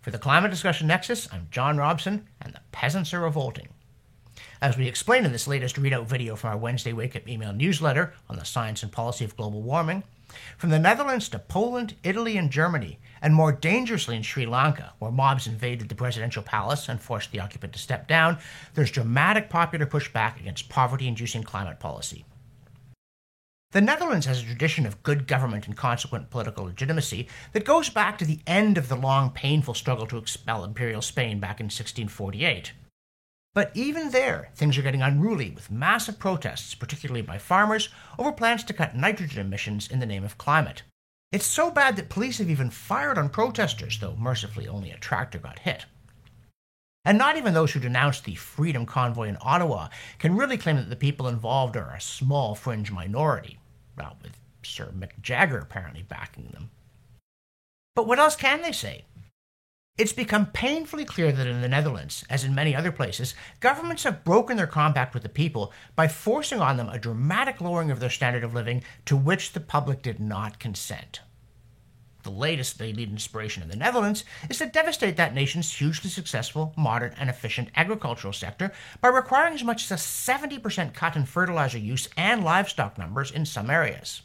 For the Climate Discussion Nexus, I'm John Robson, and the peasants are revolting. As we explain in this latest readout video from our Wednesday Wake Up email newsletter on the science and policy of global warming, from the Netherlands to Poland, Italy, and Germany, and more dangerously in Sri Lanka, where mobs invaded the presidential palace and forced the occupant to step down, there's dramatic popular pushback against poverty inducing climate policy. The Netherlands has a tradition of good government and consequent political legitimacy that goes back to the end of the long, painful struggle to expel Imperial Spain back in 1648. But even there, things are getting unruly with massive protests, particularly by farmers, over plans to cut nitrogen emissions in the name of climate. It's so bad that police have even fired on protesters, though mercifully only a tractor got hit. And not even those who denounced the Freedom Convoy in Ottawa can really claim that the people involved are a small fringe minority well, with Sir Mick Jagger apparently backing them. But what else can they say? It's become painfully clear that in the Netherlands, as in many other places, governments have broken their compact with the people by forcing on them a dramatic lowering of their standard of living to which the public did not consent. The latest they need inspiration in the Netherlands is to devastate that nation's hugely successful, modern, and efficient agricultural sector by requiring as much as a 70% cut in fertilizer use and livestock numbers in some areas.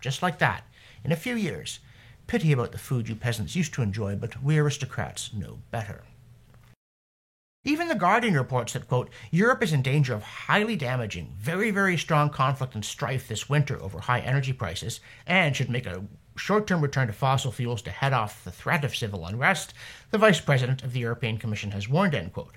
Just like that, in a few years. Pity about the food you peasants used to enjoy, but we aristocrats know better. Even The Guardian reports that, quote, Europe is in danger of highly damaging, very, very strong conflict and strife this winter over high energy prices and should make a short term return to fossil fuels to head off the threat of civil unrest, the vice president of the European Commission has warned. End quote.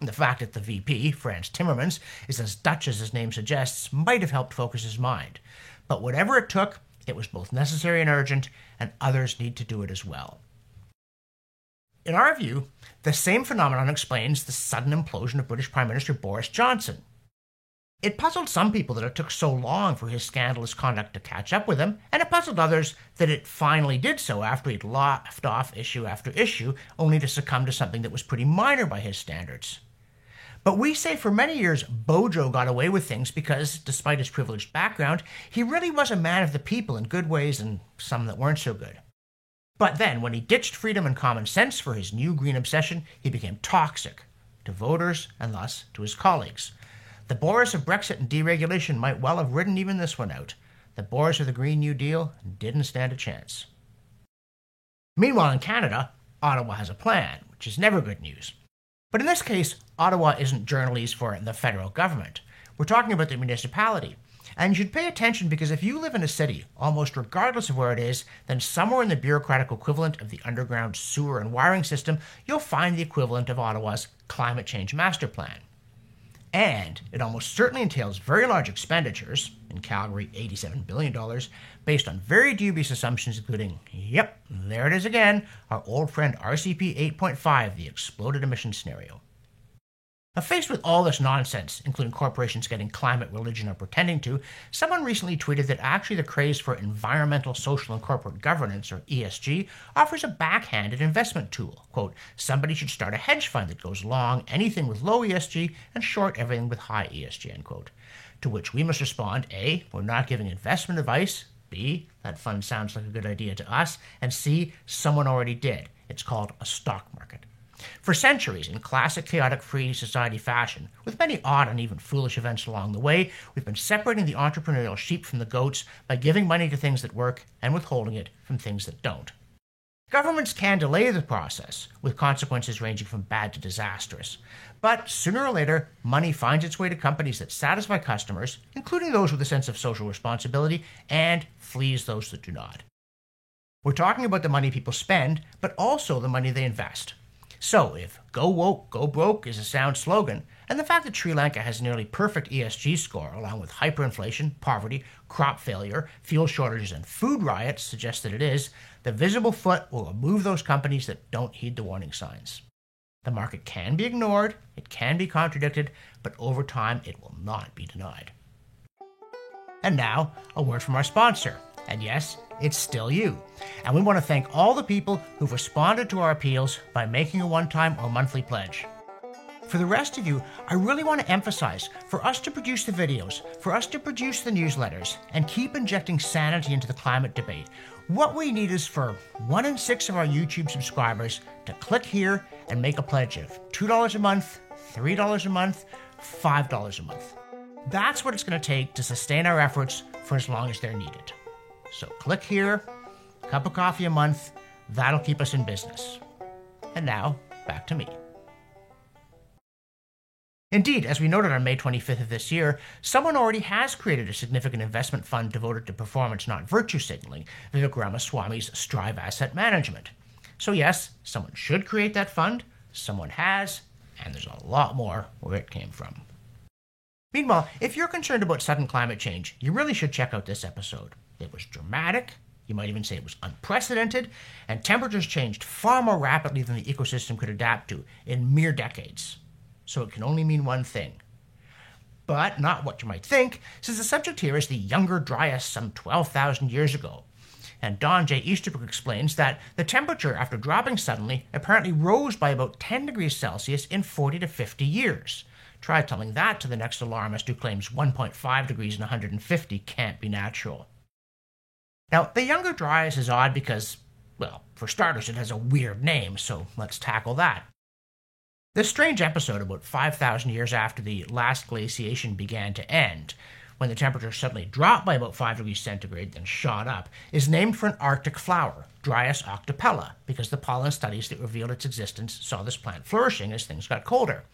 The fact that the VP, Frans Timmermans, is as Dutch as his name suggests might have helped focus his mind. But whatever it took, it was both necessary and urgent, and others need to do it as well. In our view, the same phenomenon explains the sudden implosion of British Prime Minister Boris Johnson. It puzzled some people that it took so long for his scandalous conduct to catch up with him, and it puzzled others that it finally did so after he'd laughed off issue after issue, only to succumb to something that was pretty minor by his standards. But we say for many years Bojo got away with things because, despite his privileged background, he really was a man of the people in good ways and some that weren't so good. But then, when he ditched freedom and common sense for his new green obsession, he became toxic to voters and thus to his colleagues. The Boris of Brexit and deregulation might well have ridden even this one out. The Boris of the Green New Deal didn't stand a chance. Meanwhile, in Canada, Ottawa has a plan, which is never good news. But in this case, Ottawa isn't journalese for the federal government. We're talking about the municipality. And you should pay attention because if you live in a city, almost regardless of where it is, then somewhere in the bureaucratic equivalent of the underground sewer and wiring system, you'll find the equivalent of Ottawa's climate change master plan. And it almost certainly entails very large expenditures, in Calgary, $87 billion, based on very dubious assumptions, including, yep, there it is again, our old friend RCP 8.5, the exploded emission scenario. Now, faced with all this nonsense, including corporations getting climate religion or pretending to, someone recently tweeted that actually the craze for environmental, social, and corporate governance, or ESG, offers a backhanded investment tool. Quote, somebody should start a hedge fund that goes long anything with low ESG and short everything with high ESG, end quote. To which we must respond A, we're not giving investment advice. B, that fund sounds like a good idea to us. And C, someone already did. It's called a stock market. For centuries, in classic chaotic free society fashion, with many odd and even foolish events along the way, we've been separating the entrepreneurial sheep from the goats by giving money to things that work and withholding it from things that don't. Governments can delay the process, with consequences ranging from bad to disastrous. But sooner or later, money finds its way to companies that satisfy customers, including those with a sense of social responsibility, and flees those that do not. We're talking about the money people spend, but also the money they invest. So, if go woke, go broke is a sound slogan, and the fact that Sri Lanka has a nearly perfect ESG score, along with hyperinflation, poverty, crop failure, fuel shortages, and food riots, suggests that it is, the visible foot will remove those companies that don't heed the warning signs. The market can be ignored, it can be contradicted, but over time it will not be denied. And now, a word from our sponsor. And yes, it's still you. And we want to thank all the people who've responded to our appeals by making a one time or monthly pledge. For the rest of you, I really want to emphasize for us to produce the videos, for us to produce the newsletters, and keep injecting sanity into the climate debate, what we need is for one in six of our YouTube subscribers to click here and make a pledge of $2 a month, $3 a month, $5 a month. That's what it's going to take to sustain our efforts for as long as they're needed. So click here, cup of coffee a month, that'll keep us in business. And now, back to me. Indeed, as we noted on May 25th of this year, someone already has created a significant investment fund devoted to performance, not virtue signaling, Vivek Ramaswamy's Strive Asset Management. So, yes, someone should create that fund, someone has, and there's a lot more where it came from. Meanwhile, if you're concerned about sudden climate change, you really should check out this episode. It was dramatic, you might even say it was unprecedented, and temperatures changed far more rapidly than the ecosystem could adapt to in mere decades so it can only mean one thing. But not what you might think, since the subject here is the Younger Dryas some 12,000 years ago. And Don J. Easterbrook explains that the temperature, after dropping suddenly, apparently rose by about 10 degrees Celsius in 40 to 50 years. Try telling that to the next alarmist who claims 1.5 degrees in 150 can't be natural. Now, the Younger Dryas is odd because, well, for starters, it has a weird name, so let's tackle that. This strange episode, about 5,000 years after the last glaciation began to end, when the temperature suddenly dropped by about 5 degrees centigrade, then shot up, is named for an Arctic flower, Dryas octopetala, because the pollen studies that revealed its existence saw this plant flourishing as things got colder.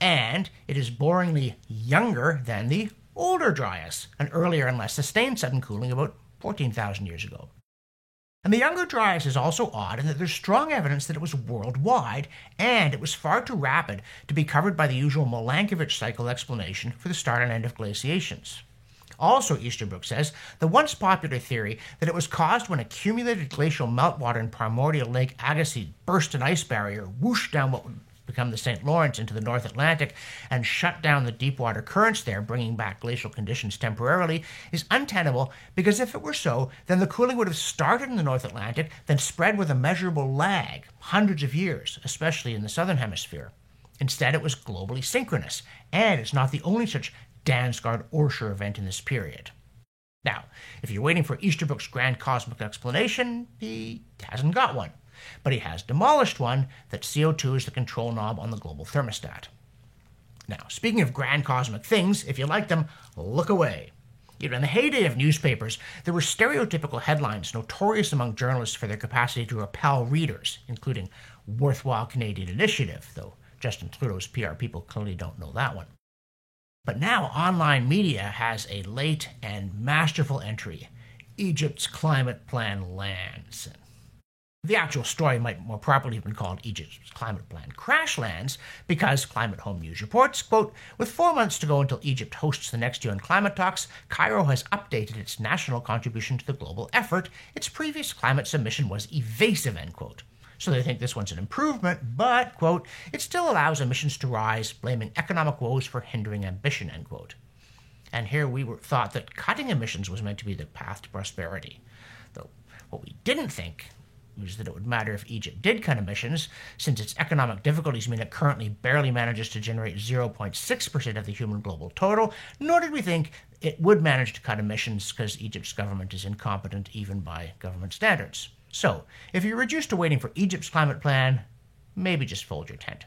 And it is boringly younger than the older Dryas, an earlier and less sustained sudden cooling about 14,000 years ago. And the Younger Dryas is also odd in that there's strong evidence that it was worldwide, and it was far too rapid to be covered by the usual Milankovitch cycle explanation for the start and end of glaciations. Also, Easterbrook says the once popular theory that it was caused when accumulated glacial meltwater in primordial Lake Agassiz burst an ice barrier, whooshed down what become the St. Lawrence into the North Atlantic and shut down the deep water currents there, bringing back glacial conditions temporarily, is untenable because if it were so, then the cooling would have started in the North Atlantic, then spread with a measurable lag, hundreds of years, especially in the Southern Hemisphere. Instead, it was globally synchronous, and it's not the only such Dansgaard-Oeschger event in this period. Now, if you're waiting for Easterbrook's grand cosmic explanation, he hasn't got one but he has demolished one that CO2 is the control knob on the global thermostat. Now, speaking of grand cosmic things, if you like them, look away. You know, in the heyday of newspapers, there were stereotypical headlines notorious among journalists for their capacity to repel readers, including Worthwhile Canadian Initiative, though Justin Trudeau's PR people clearly don't know that one. But now online media has a late and masterful entry Egypt's climate plan lands. The actual story might more properly have been called Egypt's climate plan crash lands because Climate Home News reports, quote, with four months to go until Egypt hosts the next UN climate talks, Cairo has updated its national contribution to the global effort. Its previous climate submission was evasive, end quote. So they think this one's an improvement, but, quote, it still allows emissions to rise, blaming economic woes for hindering ambition, end quote. And here we were, thought that cutting emissions was meant to be the path to prosperity. Though what we didn't think was that it would matter if Egypt did cut emissions, since its economic difficulties mean it currently barely manages to generate 0.6% of the human global total, nor did we think it would manage to cut emissions because Egypt's government is incompetent even by government standards. So, if you're reduced to waiting for Egypt's climate plan, maybe just fold your tent.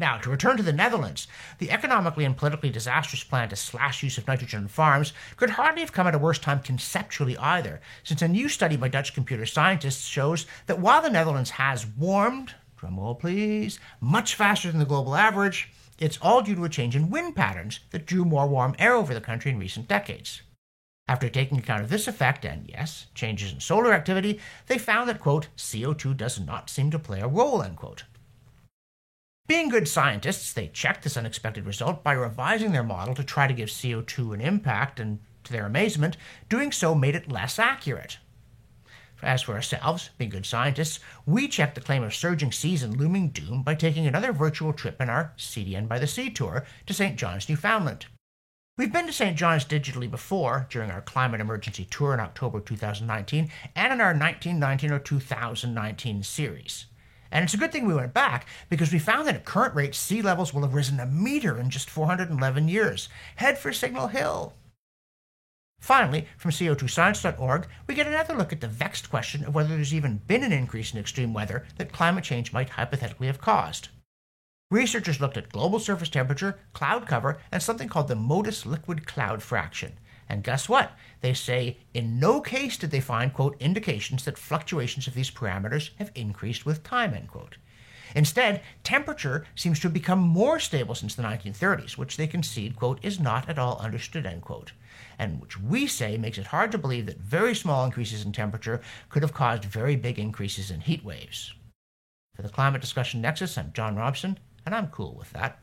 Now, to return to the Netherlands, the economically and politically disastrous plan to slash use of nitrogen on farms could hardly have come at a worse time conceptually either, since a new study by Dutch computer scientists shows that while the Netherlands has warmed, drumroll please, much faster than the global average, it's all due to a change in wind patterns that drew more warm air over the country in recent decades. After taking account of this effect and, yes, changes in solar activity, they found that, quote, CO2 does not seem to play a role, end quote. Being good scientists, they checked this unexpected result by revising their model to try to give CO2 an impact, and to their amazement, doing so made it less accurate. As for ourselves, being good scientists, we checked the claim of surging seas and looming doom by taking another virtual trip in our CDN by the Sea tour to St. John's, Newfoundland. We've been to St. John's digitally before during our climate emergency tour in October 2019 and in our 1919 or 2019 series. And it's a good thing we went back because we found that at current rates, sea levels will have risen a meter in just 411 years. Head for Signal Hill. Finally, from CO2science.org, we get another look at the vexed question of whether there's even been an increase in extreme weather that climate change might hypothetically have caused. Researchers looked at global surface temperature, cloud cover, and something called the MODIS liquid cloud fraction. And guess what? They say in no case did they find, quote, indications that fluctuations of these parameters have increased with time, end quote. Instead, temperature seems to have become more stable since the 1930s, which they concede, quote, is not at all understood, end quote and which we say makes it hard to believe that very small increases in temperature could have caused very big increases in heat waves. For the Climate Discussion Nexus, I'm John Robson, and I'm cool with that.